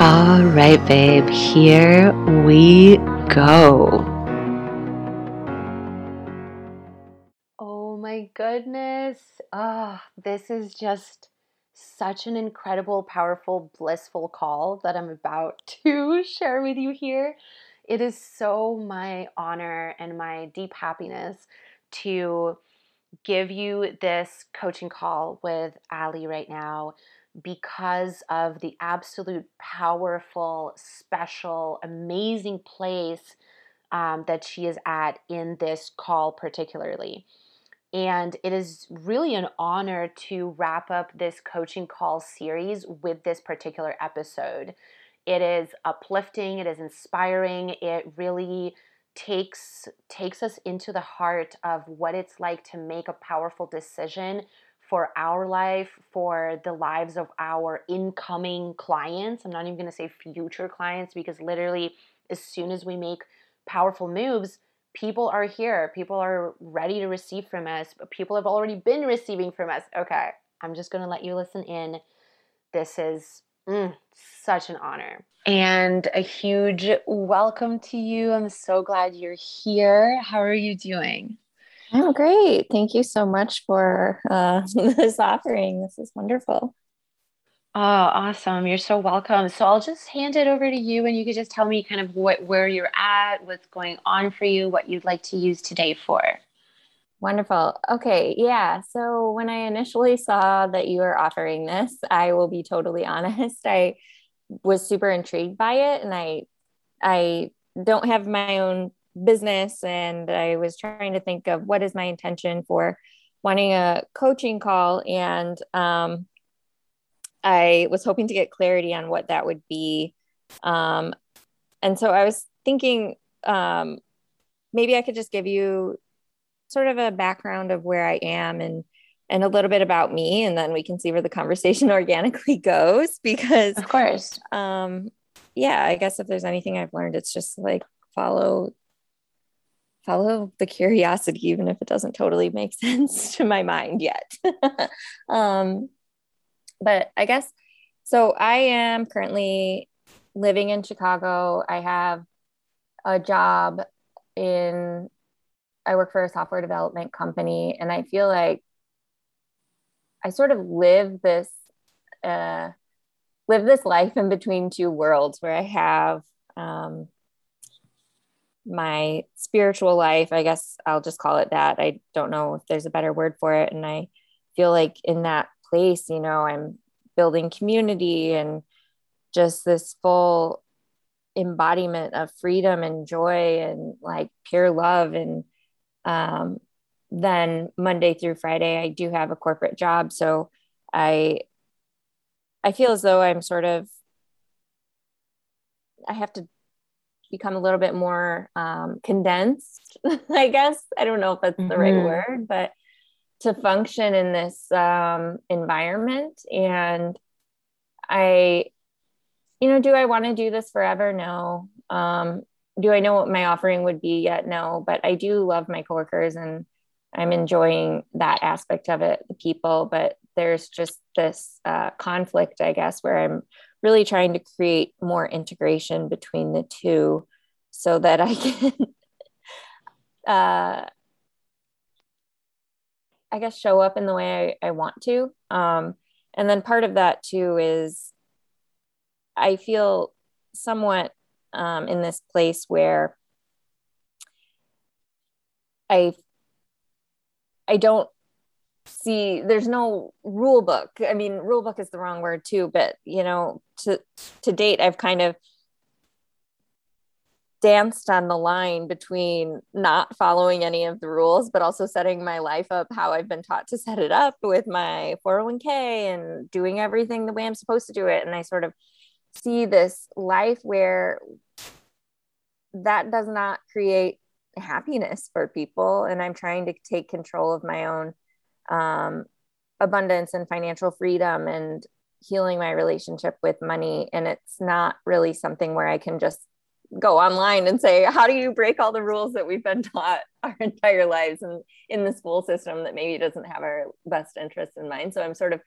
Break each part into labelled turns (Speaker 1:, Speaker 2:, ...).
Speaker 1: All right, babe, here we go. Oh my goodness. Ah, oh, this is just such an incredible, powerful, blissful call that I'm about to share with you here. It is so my honor and my deep happiness to give you this coaching call with Ali right now because of the absolute powerful, special, amazing place um, that she is at in this call, particularly. And it is really an honor to wrap up this coaching call series with this particular episode. It is uplifting, it is inspiring, it really takes takes us into the heart of what it's like to make a powerful decision for our life, for the lives of our incoming clients. I'm not even going to say future clients because literally, as soon as we make powerful moves, people are here. People are ready to receive from us. But people have already been receiving from us. Okay, I'm just going to let you listen in. This is mm, such an honor. And a huge welcome to you. I'm so glad you're here. How are you doing?
Speaker 2: Oh, great. Thank you so much for uh, this offering. This is wonderful.
Speaker 1: Oh, awesome. You're so welcome. So I'll just hand it over to you and you could just tell me kind of what where you're at, what's going on for you, what you'd like to use today for.
Speaker 2: Wonderful. Okay. Yeah. So when I initially saw that you were offering this, I will be totally honest, I was super intrigued by it and I I don't have my own business and I was trying to think of what is my intention for wanting a coaching call and um, I was hoping to get clarity on what that would be. Um, and so I was thinking um, maybe I could just give you sort of a background of where I am and and a little bit about me and then we can see where the conversation organically goes because
Speaker 1: of course
Speaker 2: um yeah i guess if there's anything i've learned it's just like follow follow the curiosity, even if it doesn't totally make sense to my mind yet. um, but I guess so. I am currently living in Chicago. I have a job in, I work for a software development company, and I feel like I sort of live this, uh, live this life in between two worlds where I have um, my spiritual life i guess i'll just call it that. I don't know if there's a better word for it. And i feel like in that place you know i'm building community and just this full embodiment of freedom and joy and like pure love. And um, then monday through friday i do have a corporate job. So i i feel as though i'm sort of i have to become a little bit more um, condensed, I guess. I don't know if that's mm-hmm. the right mm-hmm. word, but to function in this um, environment. And I, you know, do I want to do this forever? No. Um, do I know what my offering would be yet? No. But I do love my coworkers and I'm enjoying that aspect of it, the people. But there's just this uh, conflict, I guess, where I'm really trying to create more integration between the two so that I can, uh, I guess, show up in the way I, I want to. Um, and then part of that too is I feel somewhat um, in this place where I I don't see there's no rule book. I mean rule book is the wrong word too but you know to to date i've kind of danced on the line between not following any of the rules but also setting my life up how i've been taught to set it up with my 401k and doing everything the way i'm supposed to do it. And i sort of see this life where that does not create happiness for people. And i'm trying to take control of my own um, abundance and financial freedom and healing my relationship with money. And it's not really something where I can just go online and say, how do you break all the rules that we've been taught our entire lives and in the school system that maybe doesn't have our best interests in mind? So I'm sort of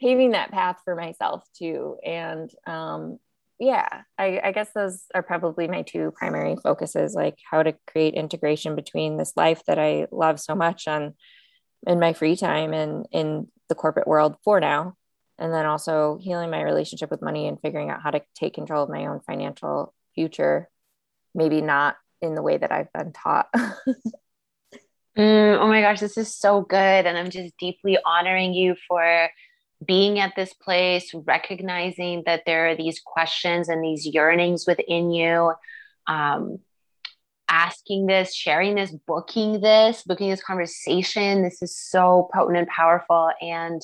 Speaker 2: paving that path for myself too. And um, yeah, I, I guess those are probably my two primary focuses, like how to create integration between this life that I love so much on in my free time and in the corporate world for now. And then also healing my relationship with money and figuring out how to take control of my own financial future, maybe not in the way that I've been taught.
Speaker 1: mm, oh my gosh, this is so good. And I'm just deeply honoring you for being at this place, recognizing that there are these questions and these yearnings within you, um, asking this, sharing this, booking this, booking this conversation. This is so potent and powerful. And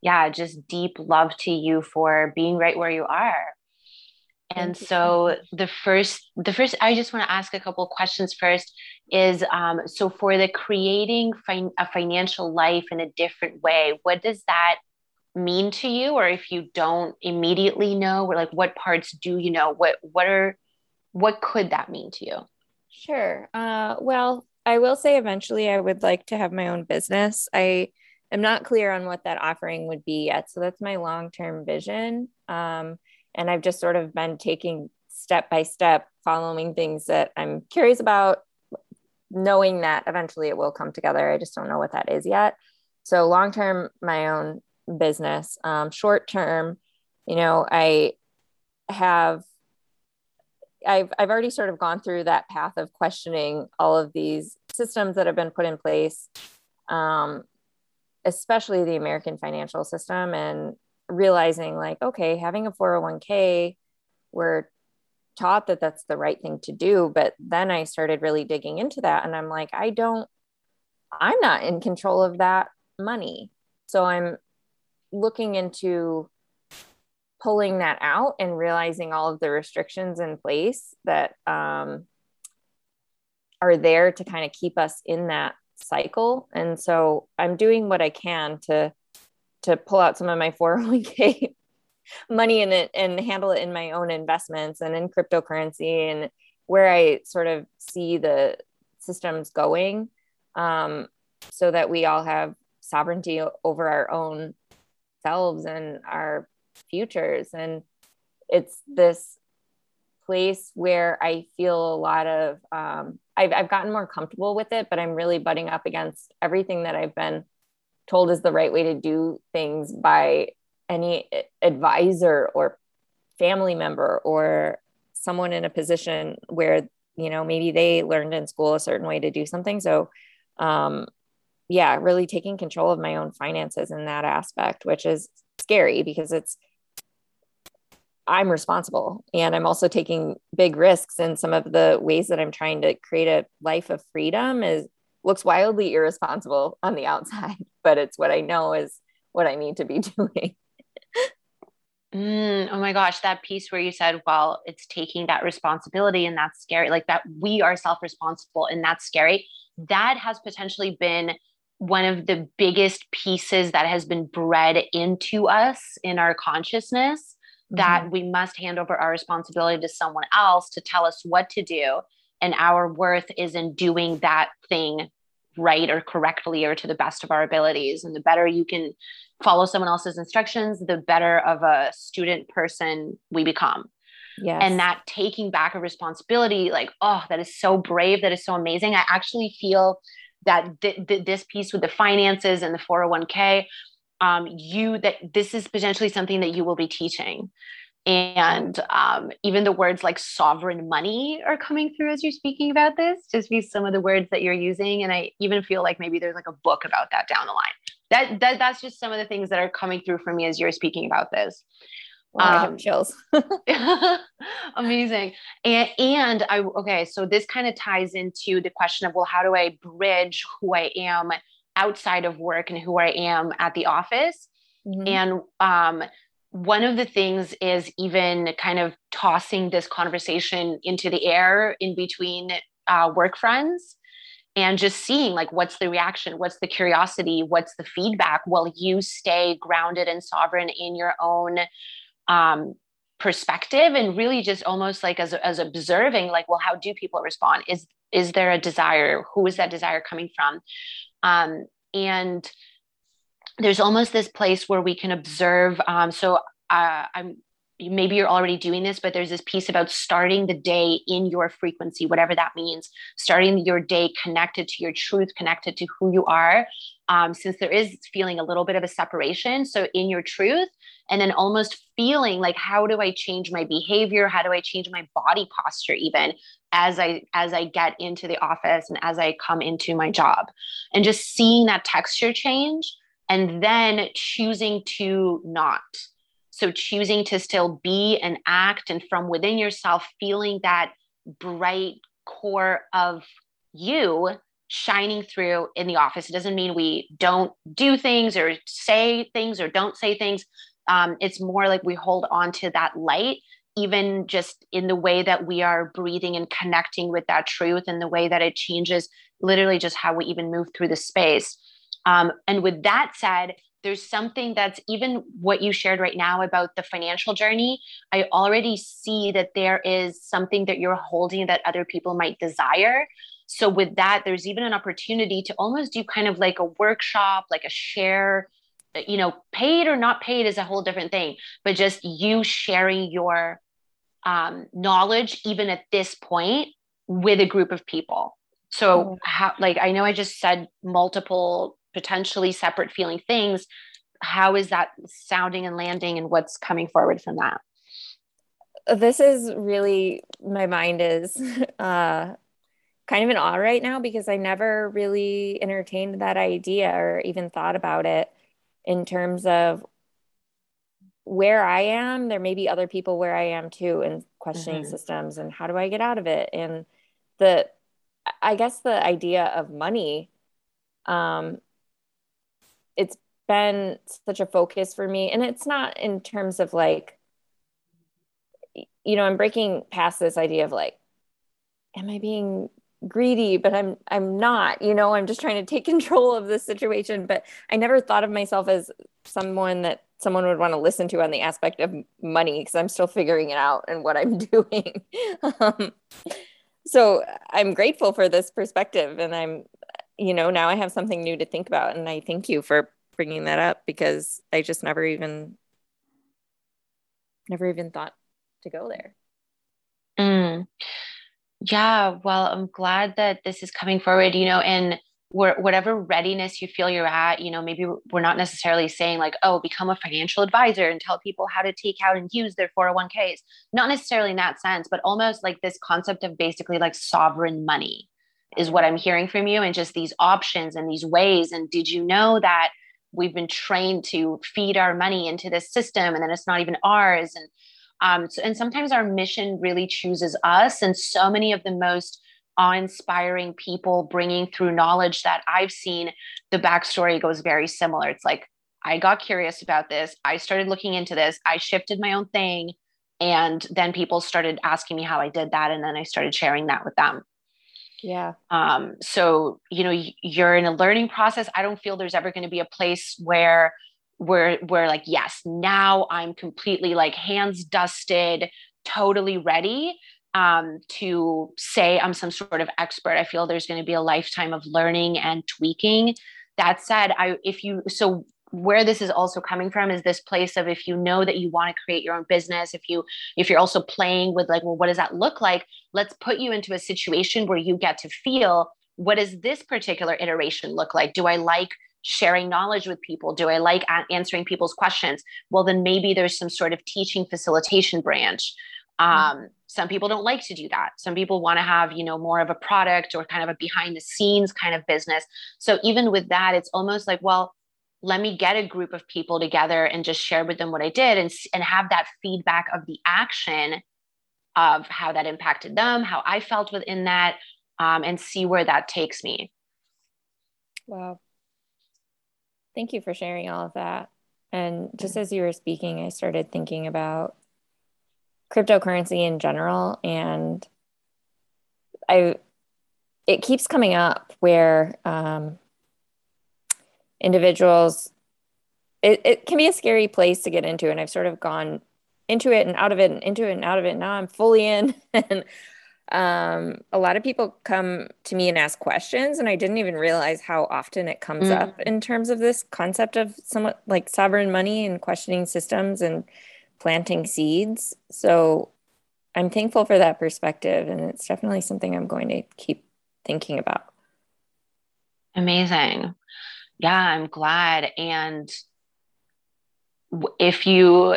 Speaker 1: yeah, just deep love to you for being right where you are. And so the first, the first, I just want to ask a couple questions first. Is um, so for the creating fin- a financial life in a different way, what does that mean to you or if you don't immediately know or like what parts do you know what what are what could that mean to you
Speaker 2: sure. Uh, well i will say eventually i would like to have my own business. I am not clear on what that offering would be yet so that's my long-term vision. Um, and i've just sort of been taking step by step following things that i'm curious about knowing that eventually it will come together. I just don't know what that is yet. So long term my own business. Um, short term, you know, I have I've I've already sort of gone through that path of questioning all of these systems that have been put in place, um, especially the American financial system, and realizing like, okay, having a 401k, we're taught that that's the right thing to do, but then I started really digging into that, and I'm like, I don't, I'm not in control of that money, so I'm looking into pulling that out and realizing all of the restrictions in place that um, are there to kind of keep us in that cycle. And so i'm doing what i can to to pull out some of my 401k money in it and handle it in my own investments and in cryptocurrency and where i sort of see the systems going um, so that we all have sovereignty over our own selves and our futures. And it's this place where I feel a lot of, um, I've, I've gotten more comfortable with it, but I'm really butting up against everything that I've been told is the right way to do things by any advisor or family member or someone in a position where you know maybe they learned in school a certain way to do something so um yeah really taking control of my own finances in that aspect which is scary because it's I'm responsible and I'm also taking big risks in some of the ways that I'm trying to create a life of freedom is looks wildly irresponsible on the outside, but it's what I know is what I need to be doing.
Speaker 1: Mm, oh my gosh, that piece where you said, well, it's taking that responsibility and that's scary, like that we are self responsible and that's scary. That has potentially been one of the biggest pieces that has been bred into us in our consciousness mm-hmm. that we must hand over our responsibility to someone else to tell us what to do and our worth is in doing that thing right or correctly or to the best of our abilities and the better you can follow someone else's instructions the better of a student person we become yes. and that taking back a responsibility like oh that is so brave that is so amazing i actually feel that th- th- this piece with the finances and the 401k um, you that this is potentially something that you will be teaching. And um, even the words like sovereign money are coming through as you're speaking about this just be some of the words that you're using. And i even feel like maybe there's like a book about that down the line. That, that that's just some of the things that are coming through for me as you're speaking about this
Speaker 2: Wow, um, I have chills.
Speaker 1: amazing. And and I okay, so this kind of ties into the question of well, how do I bridge who I am outside of work and who I am at the office? Mm-hmm. And um, one of the things is even kind of tossing this conversation into the air in between uh, work friends and just seeing like what's the reaction what's the curiosity what's the feedback while you stay grounded and sovereign in your own um, perspective and really just almost like as, as observing like well how do people respond is is there a desire who is that desire coming from um, and there's almost this place where we can observe um, so uh, i'm maybe you're already doing this, but there's this piece about starting the day in your frequency, whatever that means, starting your day connected to your truth, connected to who you are. Um, since there is feeling a little bit of a separation. So, in your truth, and then almost feeling like, how do I change my behavior? How do I change my body posture, even as I as I get into the office and as I come into my job, and just seeing that texture change, and then choosing to not so choosing to still be and act and from within yourself, feeling that bright core of you shining through in the office. It doesn't mean we don't do things or say things or don't say things. Um, it's more like we hold on to that light, even just in the way that we are breathing and connecting with that truth and the way that it changes literally just how we even move through the space. Um, and with that said, there's something that's even what you shared right now about the financial journey. I already see that there is something that you're holding that other people might desire. So, with that, there's even an opportunity to almost do kind of like a workshop, like a share, you know, paid or not paid is a whole different thing, but just you sharing your um, knowledge, even at this point, with a group of people. So, mm. how, like, I know I just said multiple potentially separate feeling things how is that sounding and landing and what's coming forward from that
Speaker 2: this is really my mind is uh kind of in awe right now because I never really entertained that idea or even thought about it in terms of where I am. There may be other people where I am too, and questioning mm-hmm. systems and how do I get out of it? And the, I guess the idea of money um, it's been such a focus for me and it's not in terms of like you know i'm breaking past this idea of like am i being greedy but i'm i'm not you know i'm just trying to take control of this situation but i never thought of myself as someone that someone would want to listen to on the aspect of money because i'm still figuring it out and what i'm doing um, so i'm grateful for this perspective and i'm you know, now I have something new to think about. And I thank you for bringing that up because I just never even, never even thought to go there.
Speaker 1: Mm. Yeah. Well, I'm glad that this is coming forward, you know, and whatever readiness you feel you're at, you know, maybe we're not necessarily saying like, oh, become a financial advisor and tell people how to take out and use their 401ks. Not necessarily in that sense, but almost like this concept of basically like sovereign money is what I'm hearing from you, and just these options and these ways. And did you know that we've been trained to feed our money into this system, and then it's not even ours? And um, so, and sometimes our mission really chooses us. And so many of the most awe-inspiring people bringing through knowledge that I've seen, the backstory goes very similar. It's like I got curious about this. I started looking into this. I shifted my own thing. And then people started asking me how I did that. And then I started sharing that with them.
Speaker 2: Yeah.
Speaker 1: Um, so, you know, you're in a learning process. I don't feel there's ever going to be a place where where where like, yes, now I'm completely like hands dusted, totally ready um, to say I'm some sort of expert. I feel there's going to be a lifetime of learning and tweaking. That said, I if you so where this is also coming from is this place of if you know that you want to create your own business if you if you're also playing with like well what does that look like let's put you into a situation where you get to feel what does this particular iteration look like do i like sharing knowledge with people do i like answering people's questions well then maybe there's some sort of teaching facilitation branch mm-hmm. um, mm-hmm. some people don't like to do that some people want to have you know more of a product or kind of a behind the scenes kind of business so even with that it's almost like well let me get a group of people together and just share with them what I did and, and have that feedback of the action of how that impacted them, how I felt within that, um, and see where that takes me.
Speaker 2: Wow. Thank you for sharing all of that. And just as you were speaking, I started thinking about cryptocurrency in general. And I, it keeps coming up where um, individuals it, it can be a scary place to get into and i've sort of gone into it and out of it and into it and out of it now i'm fully in and um, a lot of people come to me and ask questions and i didn't even realize how often it comes mm. up in terms of this concept of somewhat like sovereign money and questioning systems and planting seeds. So I'm thankful for that perspective. And it's definitely something I'm going to keep thinking about.
Speaker 1: Amazing. Yeah, I'm glad. And if you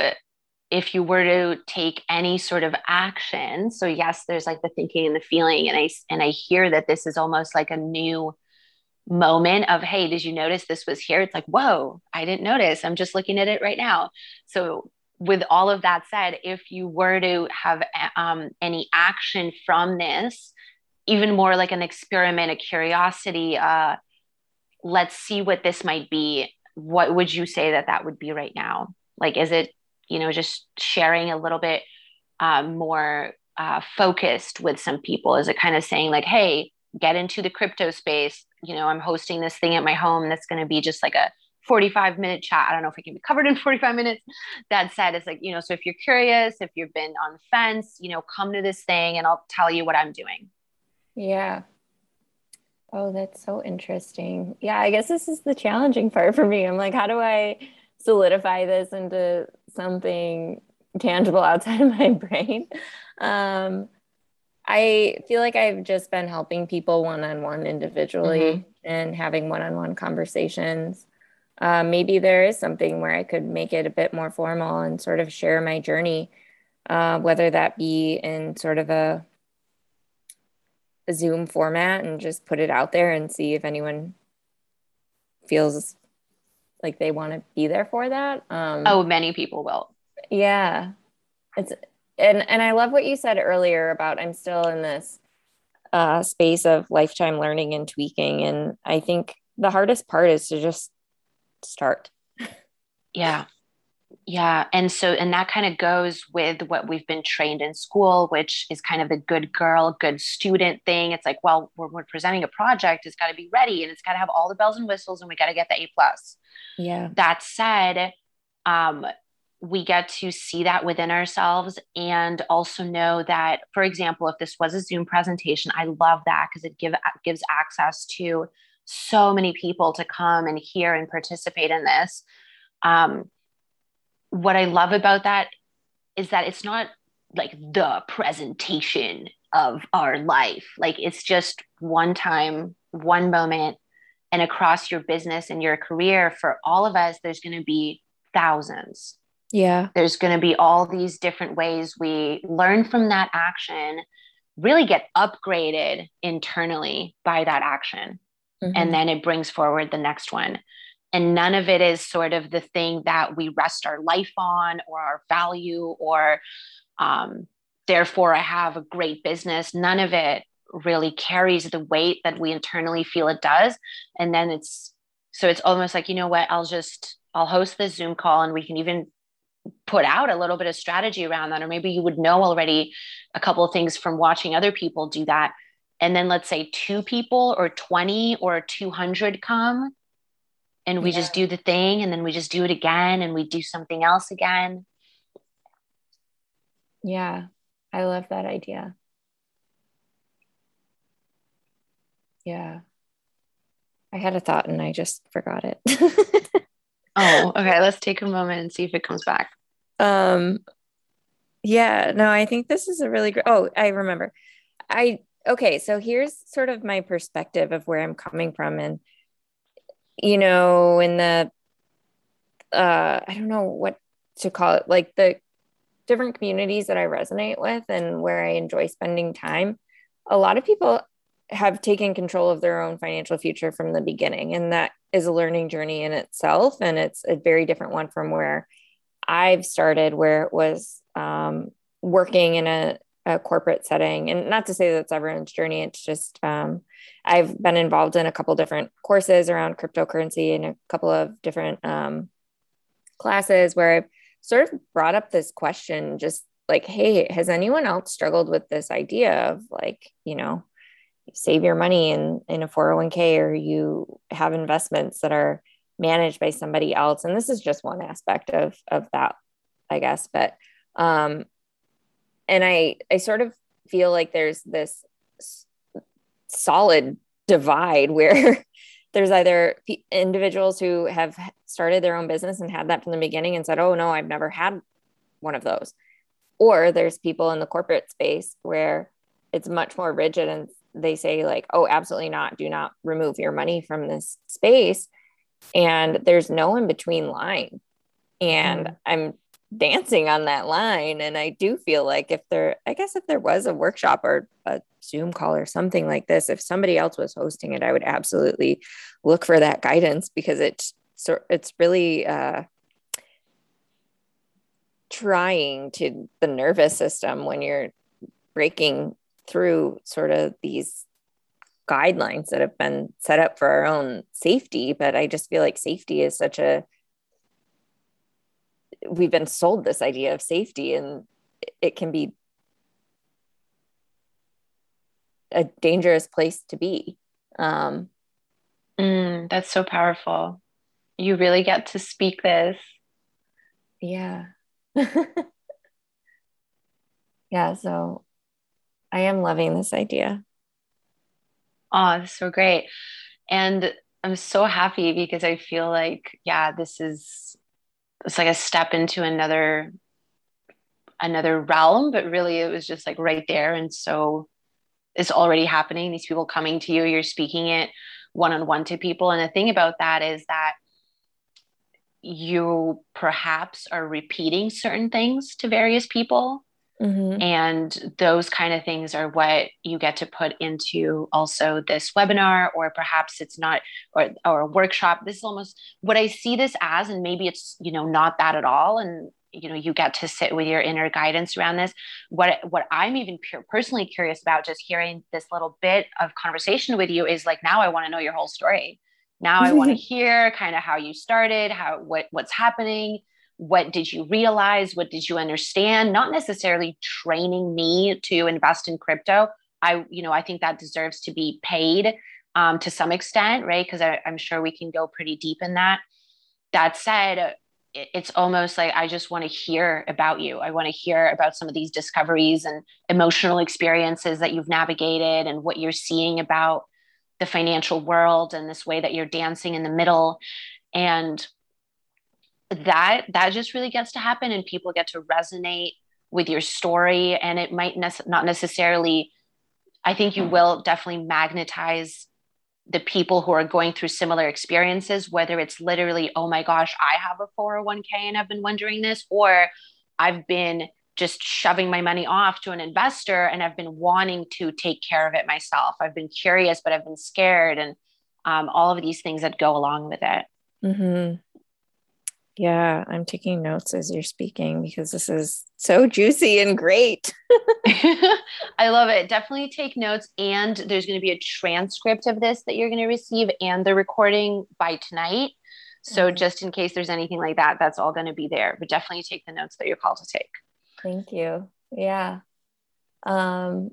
Speaker 1: if you were to take any sort of action so yes there's like the thinking and the feeling and i and i hear that this is almost like a new moment of hey did you notice this was here? It's like whoa i didn't notice. I'm just looking at it right now. So with all of that said if you were to have um, any action from this even more like an experiment a curiosity uh, let's see what this might be what would you say that that would be right now? Like is it you know just sharing a little bit um, more uh, focused with some people. Is it kind of saying like hey get into the crypto space. You know i'm hosting this thing at my home that's going to be just like a 45 minute chat. I don't know if it can be covered in 45 minutes. That said it's like you know so if you're curious if you've been on the fence you know come to this thing and i'll tell you what i'm doing.
Speaker 2: Yeah. Oh that's so interesting. Yeah i guess this is the challenging part for me. I'm like how do i solidify this into something tangible outside of my brain. Um, I feel like I've just been helping people one on one individually mm-hmm. and having one on one conversations. Uh, maybe there is something where I could make it a bit more formal and sort of share my journey, uh, whether that be in sort of a, a Zoom format and just put it out there and see if anyone feels like they want to be there for that.
Speaker 1: Um, oh, many people will.
Speaker 2: Yeah, it's and and I love what you said earlier about I'm still in this uh, space of lifetime learning and tweaking, and I think the hardest part is to just start.
Speaker 1: Yeah. Yeah. And so, and that kind of goes with what we've been trained in school, which is kind of the good girl, good student thing. It's like, well, when we're presenting a project, it's got to be ready and it's got to have all the bells and whistles and we got to get the A plus.
Speaker 2: Yeah.
Speaker 1: That said, um, we get to see that within ourselves and also know that, for example, if this was a Zoom presentation, I love that because it give, gives access to so many people to come and hear and participate in this. Um, what I love about that is that it's not like the presentation of our life. Like it's just one time, one moment, and across your business and your career for all of us, there's going to be thousands.
Speaker 2: Yeah.
Speaker 1: There's going to be all these different ways we learn from that action, really get upgraded internally by that action. Mm-hmm. And then it brings forward the next one and none of it is sort of the thing that we rest our life on or our value or um, therefore i have a great business. None of it really carries the weight that we internally feel it does. And then it's so it's almost like you know what? I'll just i'll host this zoom call and we can even put out a little bit of strategy around that. Or maybe you would know already a couple of things from watching other people do that. And then let's say two people or 20 or 200 come and we yeah. just do the thing and then we just do it again and we do something else again.
Speaker 2: Yeah i love that idea. Yeah. I had a thought and i just forgot it.
Speaker 1: Oh okay let's take a moment and see if it comes back.
Speaker 2: Um yeah no i think this is a really great oh i remember. I okay so here's sort of my perspective of where i'm coming from and you know, in the uh, I don't know what to call it, like the different communities that I resonate with and where I enjoy spending time, a lot of people have taken control of their own financial future from the beginning. And that is a learning journey in itself. And it's a very different one from where I've started, where it was um, working in a a corporate setting. And not to say that's everyone's journey. It's just um, I've been involved in a couple different courses around cryptocurrency and a couple of different um, classes where I've sort of brought up this question, just like, hey, has anyone else struggled with this idea of like, you know, save your money in in a 401k or you have investments that are managed by somebody else and this is just one aspect of of that i guess but um and I I sort of feel like there's this solid divide where there's either individuals who have started their own business and had that from the beginning and said, "Oh no, I've never had one of those. Or there's people in the corporate space where it's much more rigid and they say like, "Oh, absolutely not. Do not remove your money from this space." And there's no in between line. And mm. I'm dancing on that line. And I do feel like if there I guess if there was a workshop or a Zoom call or something like this, if somebody else was hosting it, I would absolutely look for that guidance because it's it's really uh trying to the nervous system when you're breaking through sort of these guidelines that have been set up for our own safety. But i just feel like safety is such a we've been sold this idea of safety and it can be a dangerous place to be um
Speaker 1: mm, that's so powerful you really get to speak this
Speaker 2: yeah yeah, so I am loving this idea.
Speaker 1: Oh, that's so great. And I'm so happy because I feel like, yeah, this is it's like a step into another another realm, but really it was just like right there. And so it's already happening. These people coming to you, you're speaking it one-on-one to people. And the thing about that is that you perhaps are repeating certain things to various people. Mm-hmm. And those kind of things are what you get to put into also this webinar, or perhaps it's not, or, or a workshop. This is almost what I see this as, and maybe it's, you know, not that at all. And, you know, you get to sit with your inner guidance around this. What, what I'm even pure, personally curious about just hearing this little bit of conversation with you is like, now I want to know your whole story now I want to hear kind of how you started, how what what's happening, what did you realize, what did you understand? Not necessarily training me to invest in crypto. I you know I think that deserves to be paid um, to some extent, right? Because I'm sure we can go pretty deep in that. That said, it's almost like I just want to hear about you. I want to hear about some of these discoveries and emotional experiences that you've navigated and what you're seeing about the financial world and this way that you're dancing in the middle and that that just really gets to happen and people get to resonate with your story and it might ne- not necessarily i think you will definitely magnetize the people who are going through similar experiences whether it's literally oh my gosh i have a 401k and i've been wondering this or i've been just shoving my money off to an investor and I've been wanting to take care of it myself. I've been curious, but I've been scared and um, all of these things that go along with it.
Speaker 2: Mm-hmm. Yeah, I'm taking notes as you're speaking because this is so juicy and great.
Speaker 1: I love it. Definitely take notes. And there's going to be a transcript of this that you're going to receive and the recording by tonight. So, mm-hmm. just in case there's anything like that, that's all going to be there. But definitely take the notes that you're called to take.
Speaker 2: Thank you. Yeah. Um,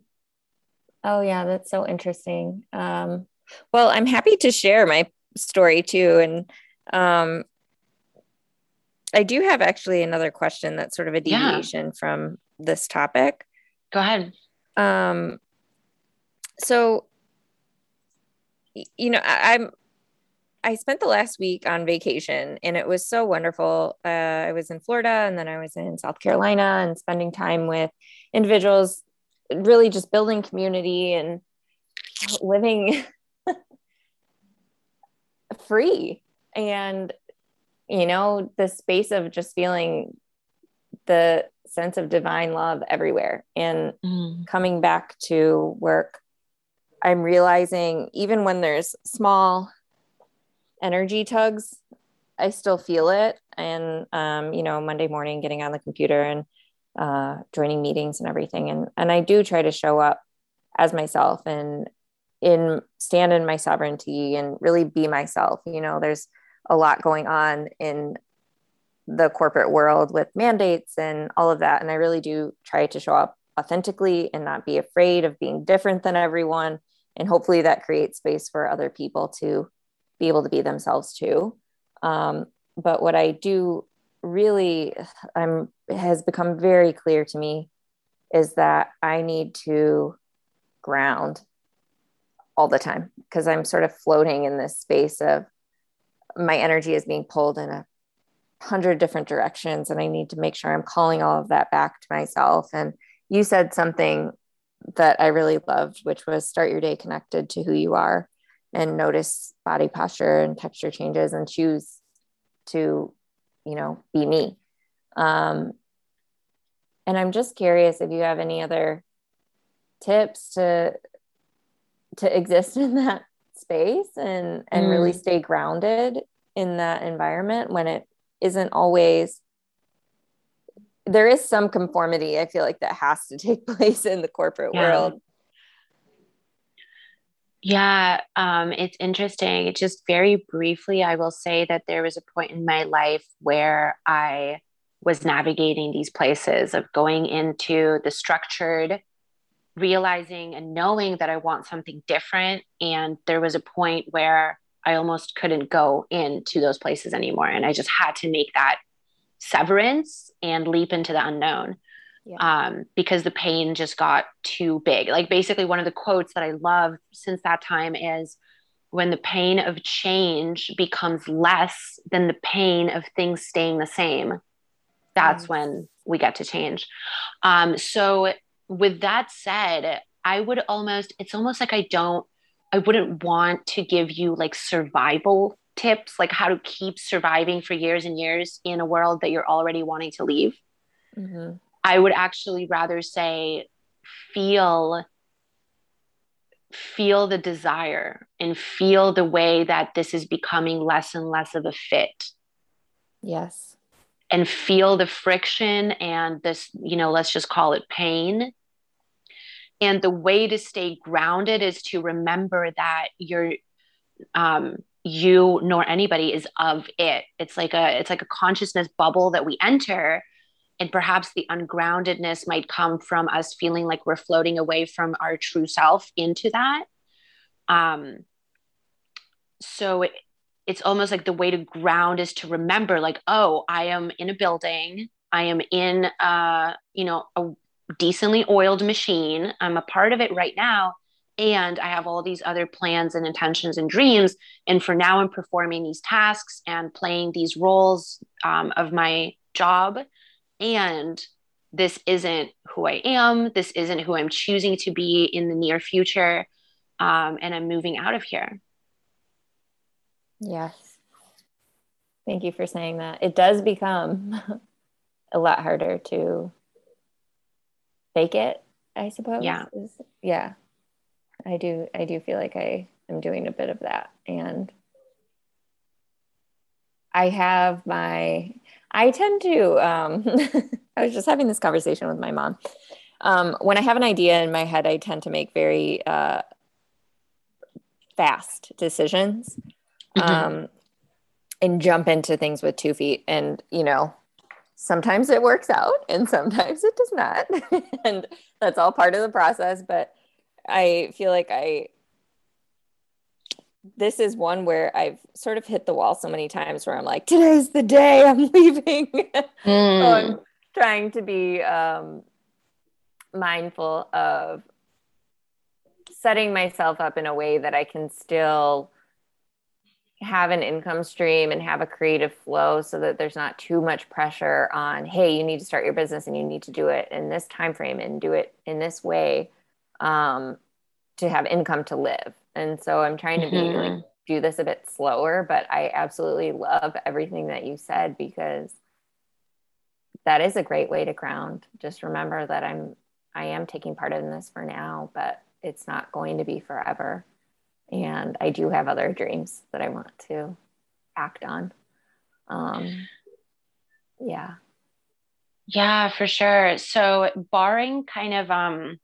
Speaker 2: oh, yeah, that's so interesting. Um, well, I'm happy to share my story too. And um, I do have actually another question that's sort of a deviation yeah. from this topic.
Speaker 1: Go ahead.
Speaker 2: Um, so, you know, I, I'm I spent the last week on vacation and it was so wonderful. Uh, I was in Florida and then I was in South Carolina and spending time with individuals, really just building community and living free. And, you know, the space of just feeling the sense of divine love everywhere and mm. coming back to work. I'm realizing even when there's small energy tugs i still feel it and um, you know monday morning getting on the computer and uh, joining meetings and everything and and i do try to show up as myself and in stand in my sovereignty and really be myself you know there's a lot going on in the corporate world with mandates and all of that and i really do try to show up authentically and not be afraid of being different than everyone and hopefully that creates space for other people to be able to be themselves too. Um, but what I do really I'm has become very clear to me is that I need to ground all the time because I'm sort of floating in this space of my energy is being pulled in a hundred different directions and I need to make sure I'm calling all of that back to myself. And you said something that I really loved, which was start your day connected to who you are and notice body posture and texture changes and choose to, you know, be me. Um, and I'm just curious if you have any other tips to to exist in that space and and mm. really stay grounded in that environment when it isn't always there is some conformity i feel like that has to take place in the corporate yeah. world
Speaker 1: yeah um, it's interesting just very briefly i will say that there was a point in my life where i was navigating these places of going into the structured realizing and knowing that i want something different and there was a point where i almost couldn't go into those places anymore and i just had to make that severance and leap into the unknown yeah. um, because the pain just got too big. Like basically, one of the quotes that I love since that time is when the pain of change becomes less than the pain of things staying the same, that's when we get to change. Um, so, with that said, I would almost, it's almost like I don't, I wouldn't want to give you like survival tips like how to keep surviving for years and years in a world that you're already wanting to leave. Mm-hmm. I would actually rather say feel feel the desire and feel the way that this is becoming less and less of a fit.
Speaker 2: Yes.
Speaker 1: And feel the friction and this, you know, let's just call it pain. And the way to stay grounded is to remember that you're um, you nor anybody is of it it's like a it's like a consciousness bubble that we enter and perhaps the ungroundedness might come from us feeling like we're floating away from our true self into that um so it, it's almost like the way to ground is to remember like oh i am in a building i am in uh you know a decently oiled machine i'm a part of it right now and I have all these other plans and intentions and dreams. And for now, I'm performing these tasks and playing these roles um, of my job. And this isn't who I am. This isn't who I'm choosing to be in the near future. Um, and I'm moving out of here.
Speaker 2: Yes. Thank you for saying that. It does become a lot harder to fake it, I suppose.
Speaker 1: Yeah.
Speaker 2: Yeah. I do I do feel like I am doing a bit of that and I have my I tend to um I was just having this conversation with my mom. Um, when I have an idea in my head, I tend to make very uh, fast decisions mm-hmm. um, and jump into things with two feet. And, you know, sometimes it works out and sometimes it does not. and that's all part of the process. But I feel like I this is one where I've sort of hit the wall so many times where I'm like, today's the day I'm leaving. Mm. so I'm hmm. trying to be um, mindful of setting myself up in a way that I can still have an income stream and have a creative flow so that there's not too much pressure on hey you need to start your business and you need to do it in this time frame and do it in this way um, to have income to live. And so I'm trying to be mm-hmm. like do this a bit slower, but I absolutely love everything that you said because that is a great way to ground. Just remember that I'm I am taking part in this for now, but it's not going to be forever. And I do have other dreams that I want to act on. Um, yeah.
Speaker 1: Yeah, for sure. So, barring kind of um,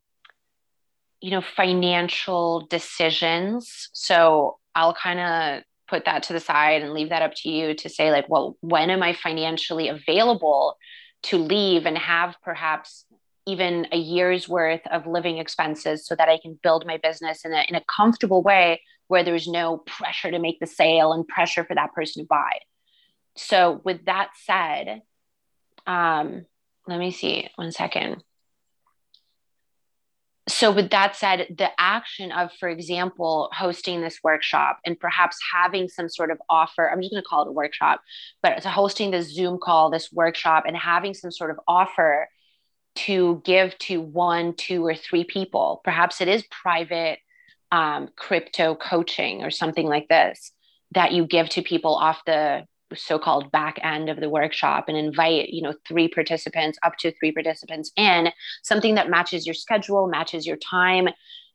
Speaker 1: you know, financial decisions. So I'll kind of put that to the side and leave that up to you to say, like, well, when am I financially available to leave and have perhaps even a year's worth of living expenses so that I can build my business in a, in a comfortable way where there's no pressure to make the sale and pressure for that person to buy. So, with that said, um, let me see one second. so with that said the action of for example hosting this workshop and perhaps having some sort of offer i'm just going to call it a workshop but it's hosting this zoom call this workshop and having some sort of offer to give to one two or three people. Perhaps it is private um, crypto coaching or something like this that you give to people off the so-called back end of the workshop and invite you know three participants up to three participants in something that matches your schedule matches your time.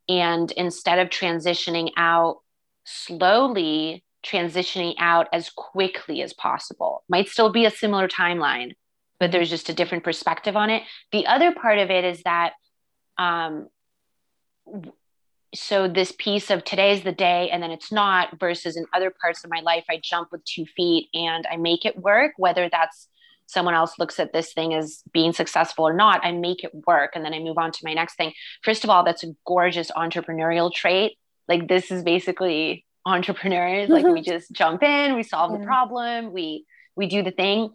Speaker 1: And instead of transitioning out slowly transitioning out as quickly as possible. Might still be a similar timeline but there's just a different perspective on it. The other part of it is that um, so this piece of today's the day and then it's not versus in other parts of my life i jump with two feet and i make it work. Whether that's someone else looks at this thing as being successful or not i make it work and then i move on to my next thing. First of all that's a gorgeous entrepreneurial trait. Like this is basically entrepreneurs. Like we just jump in we solve yeah. the problem we we do the thing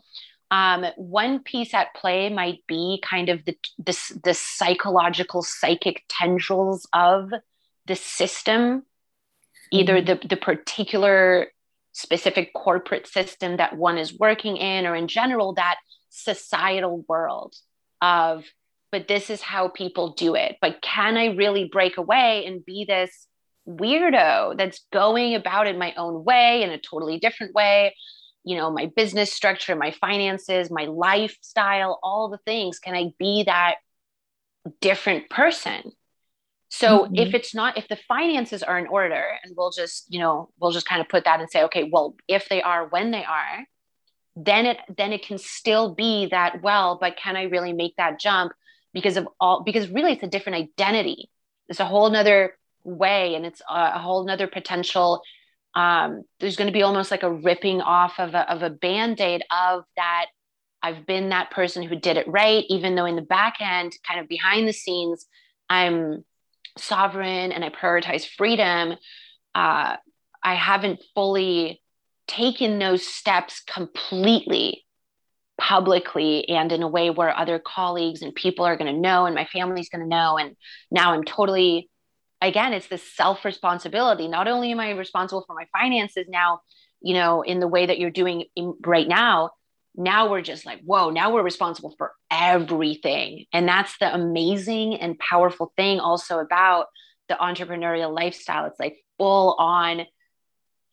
Speaker 1: um, one piece at play might be kind of the, the, the psychological psychic tendrils of the system, either mm-hmm. the, the particular specific corporate system that one is working in, or in general, that societal world of, but this is how people do it. But can I really break away and be this weirdo that's going about it my own way in a totally different way? You know, my business structure, my finances, my lifestyle, all the things. Can I be that different person? So mm-hmm. if it's not, if the finances are in order, and we'll just, you know, we'll just kind of put that and say, okay, well, if they are, when they are, then it then it can still be that well, but can I really make that jump because of all? Because really, it's a different identity. It's a whole nother way, and it's a, a whole nother potential. Um, there's going to be almost like a ripping off of a, of a band-aid of that I've been that person who did it right, even though in the back end, kind of behind the scenes, I'm sovereign and I prioritize freedom, uh, I haven't fully taken those steps completely publicly and in a way where other colleagues and people are going to know and my family's going to know. And now i'm totally again it's this self responsibility not only am i responsible for my finances now you know in the way that you're doing right now now we're just like, whoa, now we're responsible for everything. And that's the amazing and powerful thing also about the entrepreneurial lifestyle. It's like full on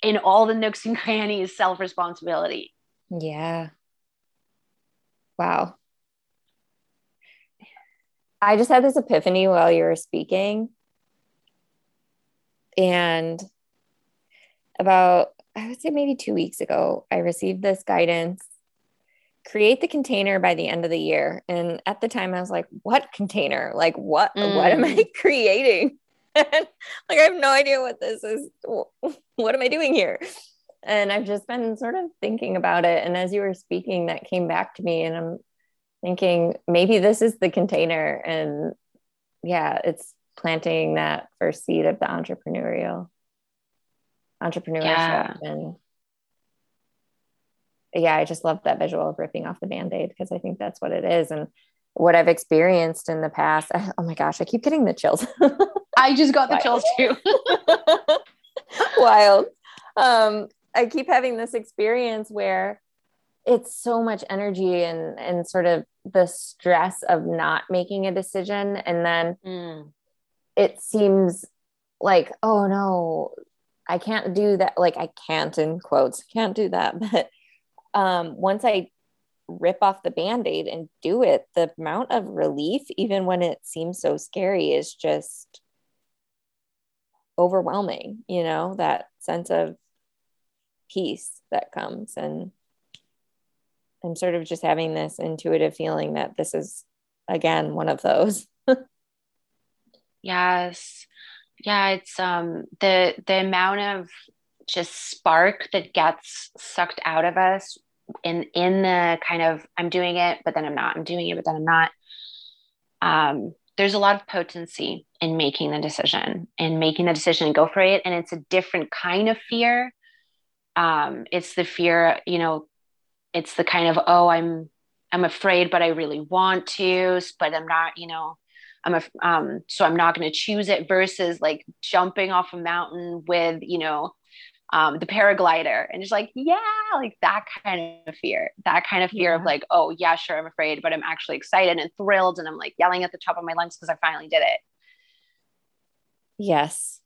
Speaker 1: in all the nooks and crannies, self responsibility.
Speaker 2: Yeah. Wow. I just had this epiphany while you were speaking. And about, I would say maybe two weeks ago, I received this guidance create the container by the end of the year. And at the time I was like, what container? Like what mm. what am I mm. creating? like I have no idea what this is. What am I doing here? And I've just been sort of thinking about it. And as you were speaking, that came back to me. And I'm thinking maybe this is the container. And yeah, it's planting that first seed of the entrepreneurial entrepreneurship yeah. and yeah, I just love that visual of ripping off the band-aid because I think that's what it is. And what I've experienced in the past, I, oh my gosh, I keep getting the chills.
Speaker 1: I just got the chills too.
Speaker 2: Wild. Um, I keep having this experience where it's so much energy and and sort of the stress of not making a decision and then mm. It seems like oh no i can't do that like i can't in quotes can't do that but um, once I rip off the band aid and do it, the amount of relief, even when it seems so scary, is just overwhelming. You know, that sense of peace that comes. And I'm sort of just having this intuitive feeling that this is, again, one of those.
Speaker 1: Yes. Yeah, it's um the the amount of just spark that gets sucked out of us in in the kind of I'm doing it, but then I'm not. I'm doing it, but then I'm not. Um, there's a lot of potency in making the decision and making the decision and go for it. And it's a different kind of fear. Um, it's the fear, you know, it's the kind of, oh, I'm I'm afraid, but I really want to, but I'm not, you know, I'm a, um, so I'm not going to choose it versus like jumping off a mountain with, you know, um, the paraglider and just like, yeah, like that kind of fear, that kind of fear yeah. of like, oh yeah, sure, I'm afraid, but I'm actually excited and thrilled. And I'm like yelling at the top of my lungs because I finally did it.
Speaker 2: Yes.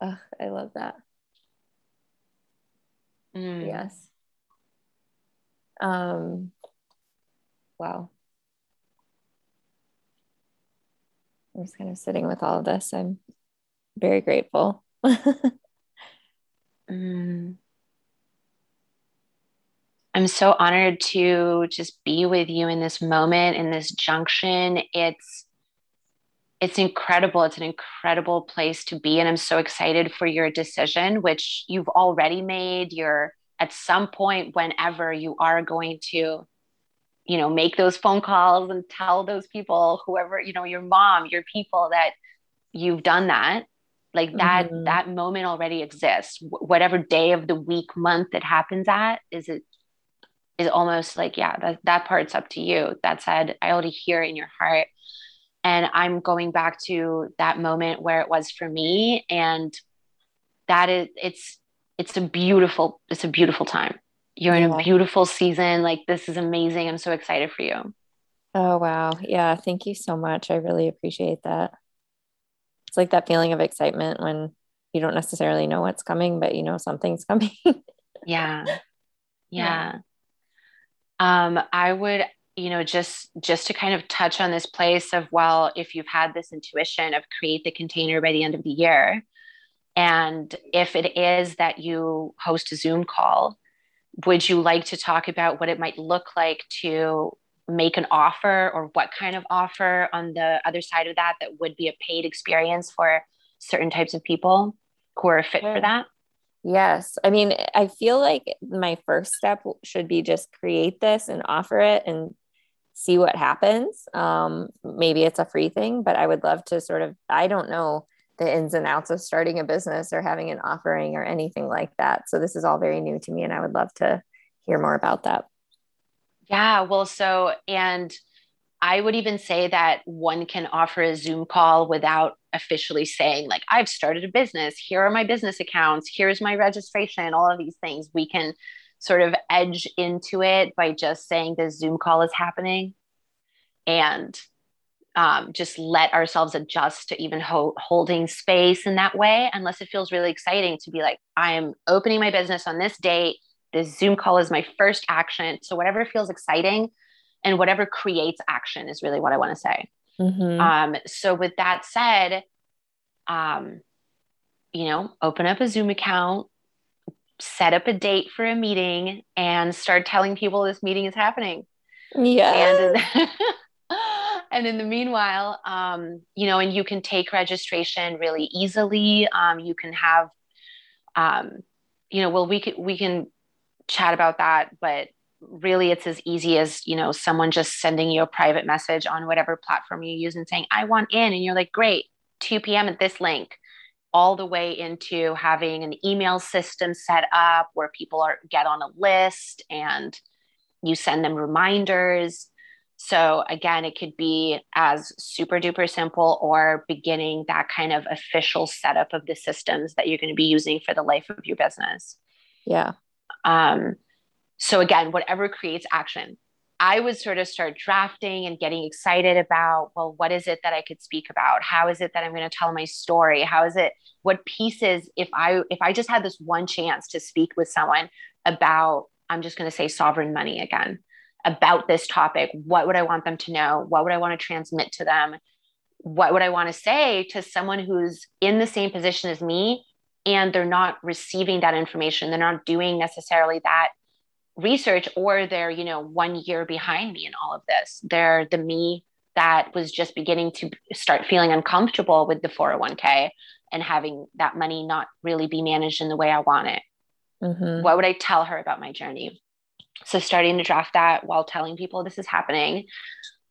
Speaker 2: Oh, I love that.
Speaker 1: Mm.
Speaker 2: Yes. Um, wow. I'm just kind of sitting with all of this. I'm very grateful.
Speaker 1: mm. I'm so honored to just be with you in this moment, in this junction. It's it's incredible. It's an incredible place to be. And I'm so excited for your decision, which you've already made. You're at some point, whenever you are going to, you know, make those phone calls and tell those people, whoever, you know, your mom, your people that you've done that. Like that, mm-hmm. that moment already exists. whatever day of the week, month it happens at, is it is almost like, yeah, that, that part's up to you. That said, I already hear in your heart and i'm going back to that moment where it was for me and that is it's it's a beautiful it's a beautiful time you're in a beautiful season. Like this is amazing. I'm so excited for you.
Speaker 2: Oh wow. Yeah thank you so much. I really appreciate that. It's like that feeling of excitement when you don't necessarily know what's coming but you know something's coming.
Speaker 1: Yeah. Yeah. Um i would you know just just to kind of touch on this place of well if you've had this intuition of create the container by the end of the year and if it is that you host a zoom call would you like to talk about what it might look like to make an offer or what kind of offer on the other side of that that would be a paid experience for certain types of people who are fit for that
Speaker 2: Yes. I mean, I feel like my first step should be just create this and offer it and see what happens. Um, maybe it's a free thing, but I would love to sort of, I don't know the ins and outs of starting a business or having an offering or anything like that. So this is all very new to me and I would love to hear more about that.
Speaker 1: Yeah. Well, so, and I would even say that one can offer a Zoom call without officially saying, like, I've started a business. Here are my business accounts. Here's my registration, all of these things. We can sort of edge into it by just saying the Zoom call is happening and um, just let ourselves adjust to even ho- holding space in that way, unless it feels really exciting to be like, I'm opening my business on this date. This Zoom call is my first action. So, whatever feels exciting and whatever creates action is really what I want to say. Mm-hmm. Um, so, with that said, um, you know, open up a Zoom account, set up a date for a meeting and start telling people this meeting is happening.
Speaker 2: Yeah.
Speaker 1: And, and in the meanwhile, um, you know, and you can take registration really easily. Um, you can have, um, you know, well, we can we can chat about that, but really it's as easy as you know someone just sending you a private message on whatever platform you use and saying i want in. And you're like great 2 p.m at this link. All the way into having an email system set up where people are get on a list and you send them reminders so again it could be as super duper simple or beginning that kind of official setup of the systems that you're going to be using for the life of your business
Speaker 2: yeah
Speaker 1: um so again whatever creates action I would sort of start drafting and getting excited about, well, what is it that I could speak about? How is it that I'm going to tell my story? How is it, what pieces, if I, if I just had this one chance to speak with someone about, I'm just going to say sovereign money again, about this topic, what would I want them to know? What would I want to transmit to them? What would I want to say to someone who's in the same position as me and they're not receiving that information? They're not doing necessarily that research or they're you know one year behind me in all of this they're the me that was just beginning to start feeling uncomfortable with the 401k and having that money not really be managed in the way i want it mm-hmm. what would i tell her about my journey so starting to draft that while telling people this is happening.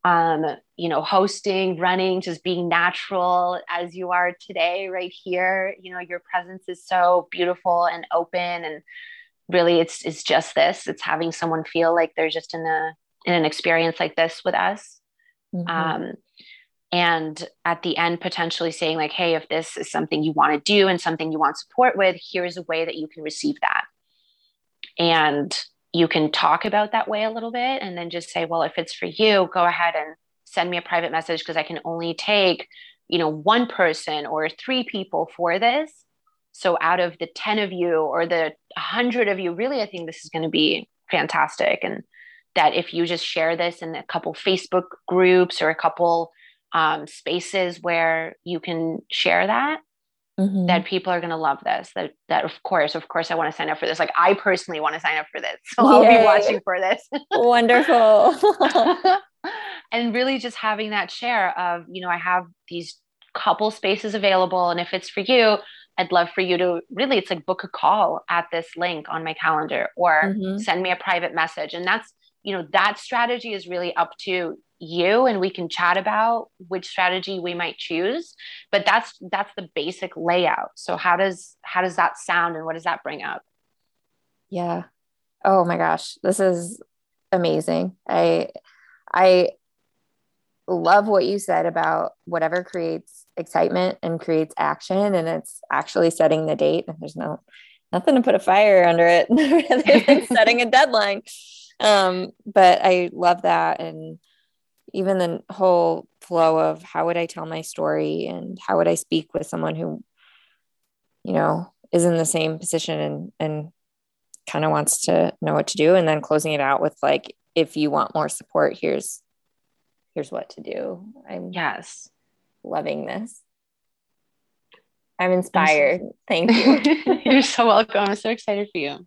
Speaker 1: Um, you know hosting running just being natural as you are today right here. You know your presence is so beautiful and open and really it's it's just this it's having someone feel like they're just in a in an experience like this with us. Mm-hmm. um and at the end potentially saying like hey if this is something you want to do and something you want support with here's a way that you can receive that. And you can talk about that way a little bit and then just say well if it's for you go ahead and send me a private message because i can only take you know one person or three people for this. So out of the 10 of you or the 100 of you really i think this is going to be fantastic. And that if you just share this in a couple facebook groups or a couple um, spaces where you can share that mm-hmm. that people are going to love this that that of course of course i want to sign up for this. Like i personally want to sign up for this. So i'll be watching for this.
Speaker 2: Wonderful.
Speaker 1: And really just having that share of you know i have these couple spaces available and if it's for you i'd love for you to really it's like book a call at this link on my calendar or mm-hmm. send me a private message. And that's you know that strategy is really up to you and we can chat about which strategy we might choose but that's that's the basic layout. So how does how does that sound and what does that bring up?
Speaker 2: Yeah. Oh my gosh this is amazing. I i love what you said about whatever creates excitement and creates action and it's actually setting the date. And there's no nothing to put a fire under it rather than setting a deadline. Um but i love that. And even the whole flow of how would I tell my story and how would I speak with someone who, you know, is in the same position and and kind of wants to know what to do. And then closing it out with like if you want more support here's here's what to do. I'm
Speaker 1: yes.
Speaker 2: loving this. I'm inspired. I'm so, thank you.
Speaker 1: You're so welcome. I'm so excited for you.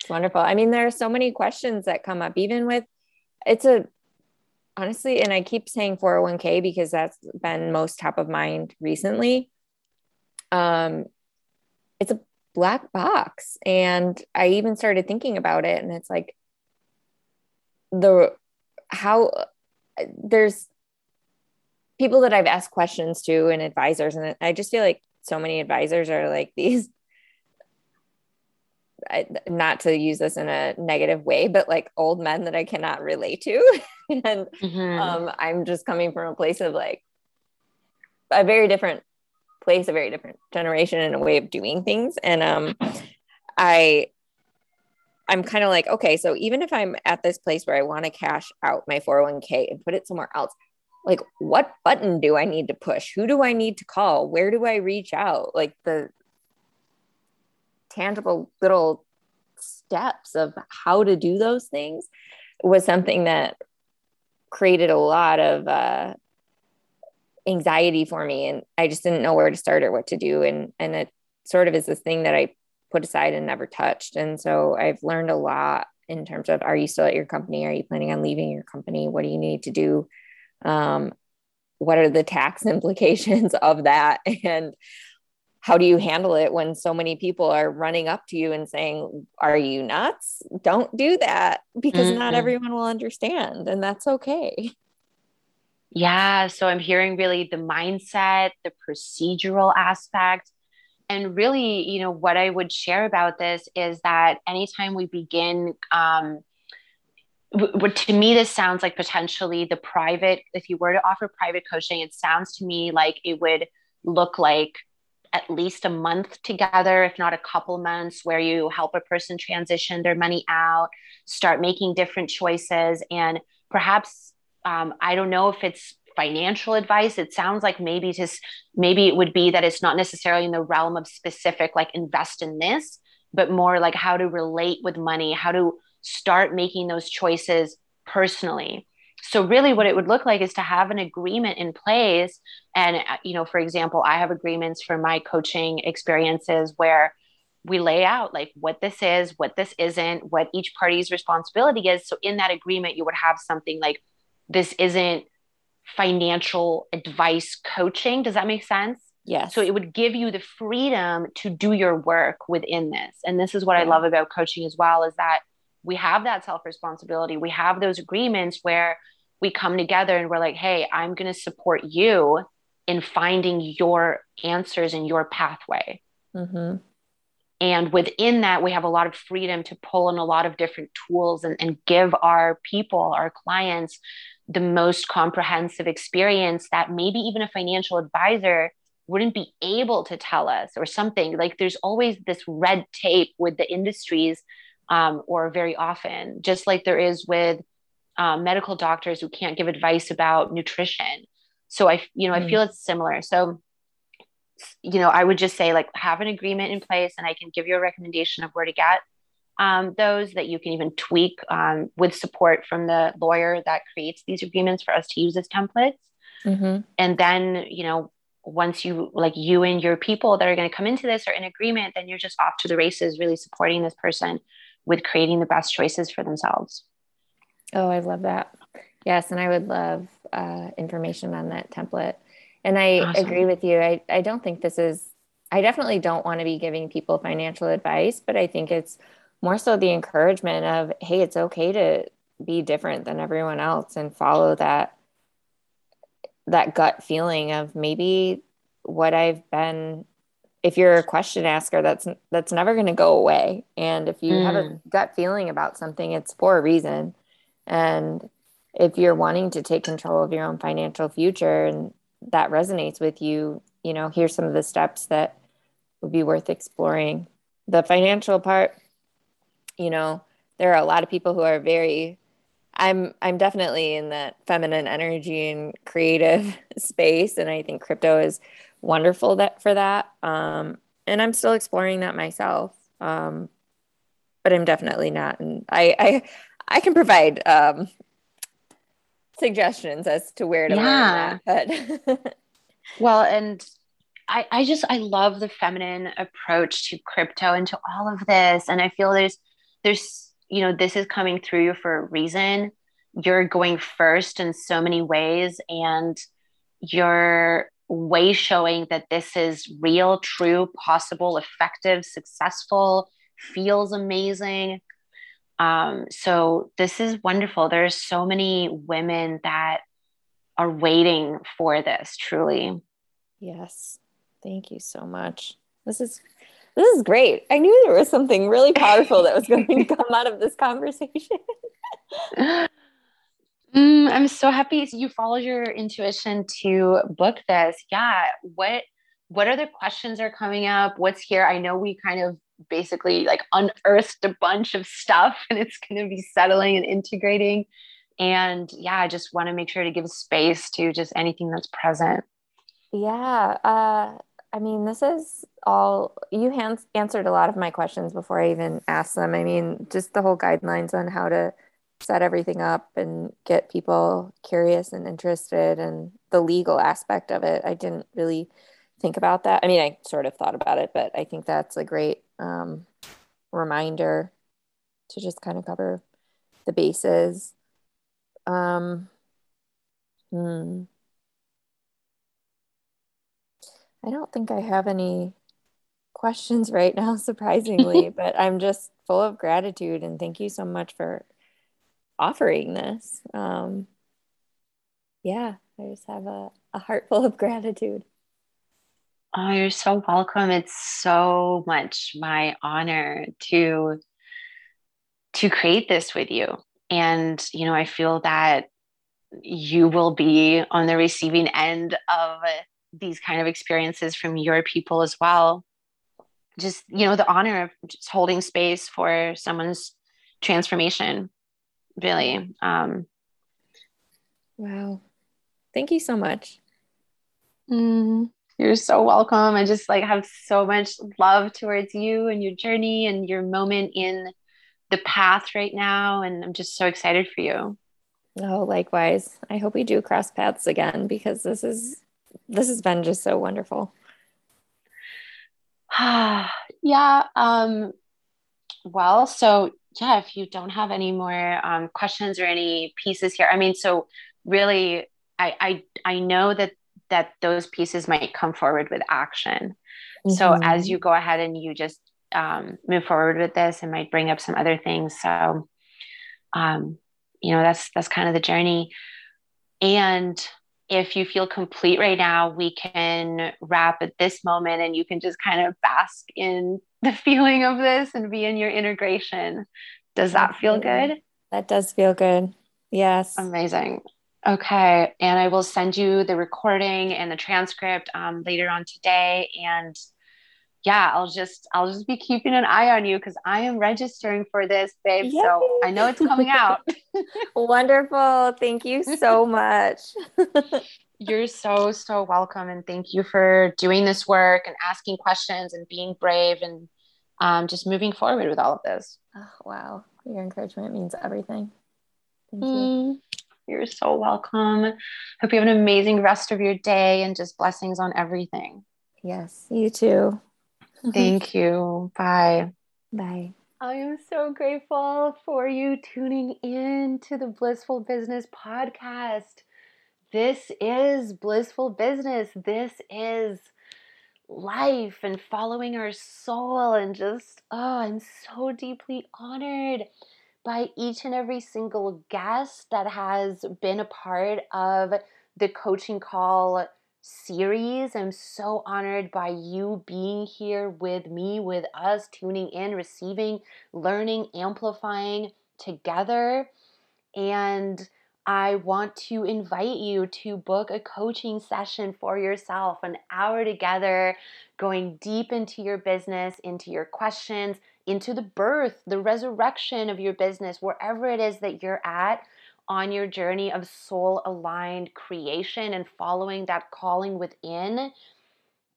Speaker 2: It's wonderful. I mean there are so many questions that come up even with it's a honestly, and I keep saying 401k because that's been most top of mind recently. Um, it's a black box. And I even started thinking about it, and it's like the how there's people that I've asked questions to and advisors, and I just feel like so many advisors are like these I, not to use this in a negative way, but like old men that I cannot relate to. and mm-hmm. um, I'm just coming from a place of like a very different place, a very different generation and a way of doing things. And um, I, I'm kind of like, okay, so even if I'm at this place where I want to cash out my 401k and put it somewhere else, like what button do I need to push? Who do I need to call? Where do I reach out? Like the tangible little steps of how to do those things was something that created a lot of uh, anxiety for me. And i just didn't know where to start or what to do. And and it sort of is this thing that i put aside and never touched. And so i've learned a lot in terms of are you still at your company? Are you planning on leaving your company? What do you need to do? Um, what are the tax implications of that? And how do you handle it when so many people are running up to you and saying are you nuts don't do that because mm-hmm. not everyone will understand and that's okay
Speaker 1: yeah so i'm hearing really the mindset the procedural aspect and really you know what i would share about this is that anytime we begin um, what to me this sounds like potentially the private if you were to offer private coaching it sounds to me like it would look like at least a month together, if not a couple months, where you help a person transition their money out, start making different choices. And perhaps, um, I don't know if it's financial advice. It sounds like maybe just maybe it would be that it's not necessarily in the realm of specific, like invest in this, but more like how to relate with money, how to start making those choices personally so really what it would look like is to have an agreement in place and uh, you know for example i have agreements for my coaching experiences where we lay out like what this is what this isn't what each party's responsibility is so in that agreement you would have something like this isn't financial advice coaching does that make sense
Speaker 2: Yes.
Speaker 1: So it would give you the freedom to do your work within this. And this is what yeah. I love about coaching as well is that we have that self responsibility. We have those agreements where we come together and we're like, hey, I'm going to support you in finding your answers in your pathway.
Speaker 2: Mm-hmm.
Speaker 1: and within that we have a lot of freedom to pull in a lot of different tools and, and give our people our clients the most comprehensive experience that maybe even a financial advisor wouldn't be able to tell us or something like there's always this red tape with the industries um, or very often just like there is with um, medical doctors who can't give advice about nutrition so i you know mm. i feel it's similar so you know i would just say like have an agreement in place and i can give you a recommendation of where to get um, those that you can even tweak um, with support from the lawyer that creates these agreements for us to use as templates. Mm-hmm. And then, you know, once you like you and your people that are going to come into this are in agreement, then you're just off to the races, really supporting this person with creating the best choices for themselves.
Speaker 2: Oh, I love that. Yes. And I would love uh, information on that template. And I awesome. agree with you. I, I don't think this is, I definitely don't want to be giving people financial advice, but I think it's more so the encouragement of hey it's okay to be different than everyone else and follow that that gut feeling of maybe what I've been if you're a question asker that's that's never going to go away and if you mm. have a mm. gut feeling about something it's for a reason and if you're wanting to take control of your own financial future and that resonates with you you know here's some of the steps that would be worth exploring the financial part you know there are a lot of people who are very i'm i'm definitely in that feminine energy and creative space and i think crypto is wonderful that for that um, and i'm still exploring that myself um, but i'm definitely not and i i i can provide um, suggestions as to where to yeah. learn that but
Speaker 1: well and I, I just I love the feminine approach to crypto and to all of this. And I feel there's there's you know this is coming through you for a reason you're going first in so many ways and you're way showing that this is real true possible effective successful feels amazing. Um, so this is wonderful. There's so many women that are waiting for this truly.
Speaker 2: Yes. Thank you so much. This is this is great. I knew there was something really powerful that was going to come out of this conversation.
Speaker 1: mm, I'm so happy you followed your intuition to book this. Yeah. What what other questions are coming up? What's here? I know we kind of basically like unearthed a bunch of stuff and it's going to be settling and integrating. And yeah, I just want to make sure to give space to just anything that's present.
Speaker 2: Yeah. Uh, I mean, this is all you hands answered a lot of my questions before I even asked them. I mean, just the whole guidelines on how to set everything up and get people curious and interested and the legal aspect of it. I didn't really think about that. I mean, I sort of thought about it, but I think that's a great um, reminder to just kind of cover the bases. Um, hmm. I don't think I have any questions right now, surprisingly, but I'm just full of gratitude and thank you so much for offering this. Um, yeah, I just have a, a heart full of gratitude.
Speaker 1: Oh, you're so welcome. It's so much my honor to to create this with you. And you know, I feel that you will be on the receiving end of these kind of experiences from your people as well just you know the honor of just holding space for someone's transformation really um
Speaker 2: wow thank you so much
Speaker 1: mm, you're so welcome i just like have so much love towards you and your journey and your moment in the path right now and i'm just so excited for you
Speaker 2: oh likewise i hope we do cross paths again because this is this has been just so wonderful.
Speaker 1: yeah. Um, well, so yeah, if you don't have any more um, questions or any pieces here, I mean, so really, I, I I know that that those pieces might come forward with action. Mm-hmm. So as you go ahead and you just um, move forward with this, it might bring up some other things. So, um, you know, that's that's kind of the journey. And if you feel complete right now, we can wrap at this moment and you can just kind of bask in the feeling of this and be in your integration. Does that feel good?
Speaker 2: That does feel good. Yes.
Speaker 1: Amazing. Okay. And I will send you the recording and the transcript um, later on today. And yeah, I'll just I'll just be keeping an eye on you because I am registering for this, babe. Yay. So I know it's coming out.
Speaker 2: Wonderful. Thank you so much.
Speaker 1: You're so, so welcome. And thank you for doing this work and asking questions and being brave and um, just moving forward with all of this.
Speaker 2: Oh, wow. Your encouragement means everything.
Speaker 1: Thank you. Mm, you're so welcome. Hope you have an amazing rest of your day and just blessings on everything.
Speaker 2: Yes, you too. Mm-hmm.
Speaker 1: Thank you. Bye.
Speaker 2: Bye.
Speaker 1: I am so grateful for you tuning in to the Blissful Business Podcast. This is blissful business. This is life and following our soul. And just, oh, I'm so deeply honored by each and every single guest that has been a part of the coaching call series. I'm so honored by you being here with me, with us, tuning in, receiving, learning, amplifying together. And I want to invite you to book a coaching session for yourself, an hour together, going deep into your business, into your questions, into the birth, the resurrection of your business, wherever it is that you're at on your journey of soul aligned creation and following that calling within.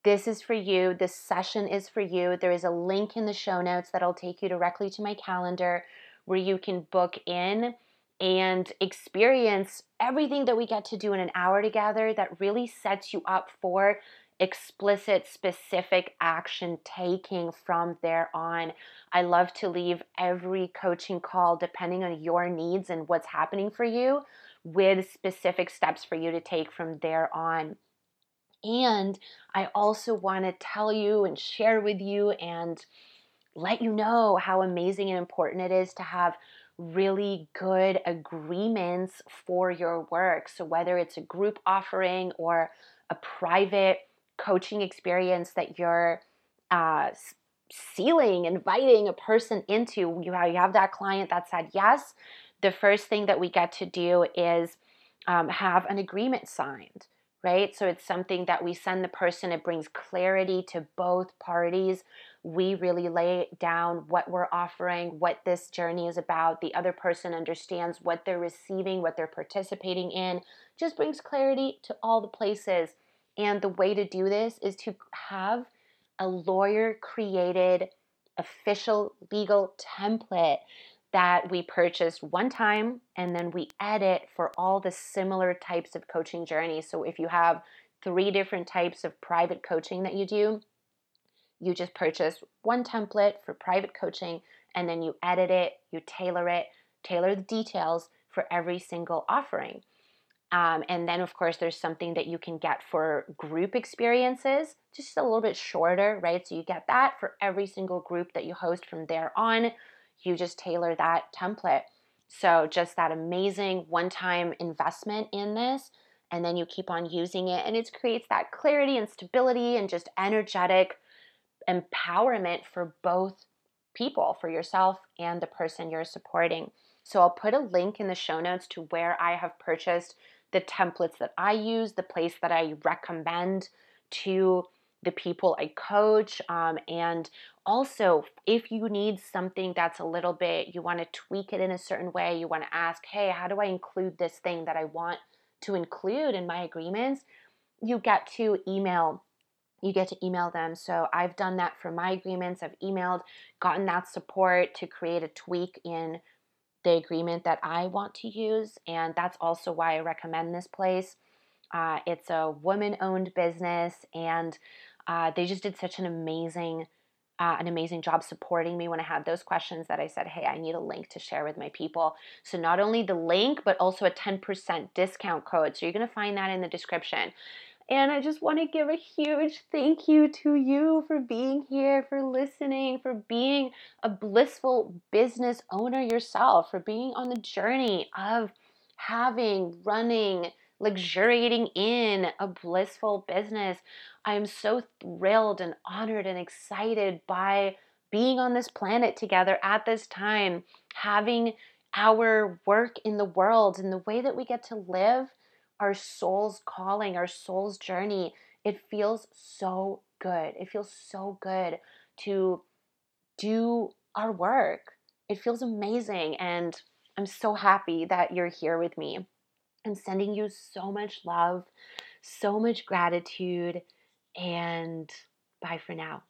Speaker 1: This is for you. This session is for you. There is a link in the show notes that'll take you directly to my calendar where you can book in and experience everything that we get to do in an hour together that really sets you up for explicit, specific action taking from there on. I love to leave every coaching call, depending on your needs and what's happening for you, with specific steps for you to take from there on. And I also want to tell you and share with you and let you know how amazing and important it is to have really good agreements for your work. So, whether it's a group offering or a private coaching experience that you're uh, sealing, inviting a person into, you have, you have that client that said yes. The first thing that we get to do is um, have an agreement signed, right? So it's something that we send the person, it brings clarity to both parties we really lay down what we're offering, what this journey is about. The other person understands what they're receiving, what they're participating in, just brings clarity to all the places. And the way to do this is to have a lawyer created official legal template that we purchased one time and then we edit for all the similar types of coaching journeys. So if you have three different types of private coaching that you do, you just purchase one template for private coaching and then you edit it, you tailor it, tailor the details for every single offering. Um, and then, of course, there's something that you can get for group experiences, just a little bit shorter, right? So you get that for every single group that you host from there on. You just tailor that template. So, just that amazing one time investment in this, and then you keep on using it, and it creates that clarity and stability and just energetic empowerment for both people, for yourself and the person you're supporting. So I'll put a link in the show notes to where I have purchased the templates that I use, the place that I recommend to the people I coach. Um, and also, if you need something that's a little bit, you want to tweak it in a certain way, you want to ask, hey, how do I include this thing that I want to include in my agreements? You get to email you get to email them. So I've done that for my agreements. I've emailed, gotten that support to create a tweak in the agreement that I want to use. And that's also why I recommend this place. Uh, it's a woman owned business and uh, they just did such an amazing. Uh, an amazing job supporting me when I had those questions that I said, hey, I need a link to share with my people. So, not only the link, but also a 10% discount code. So, you're going to find that in the description. And I just want to give a huge thank you to you for being here, for listening, for being a blissful business owner yourself, for being on the journey of having, running, luxuriating in a blissful business. I am so thrilled and honored and excited by being on this planet together at this time, having our work in the world and the way that we get to live our soul's calling, our soul's journey. It feels so good. It feels so good to do our work. It feels amazing. And I'm so happy that you're here with me. I'm sending you so much love, so much gratitude, and bye for now.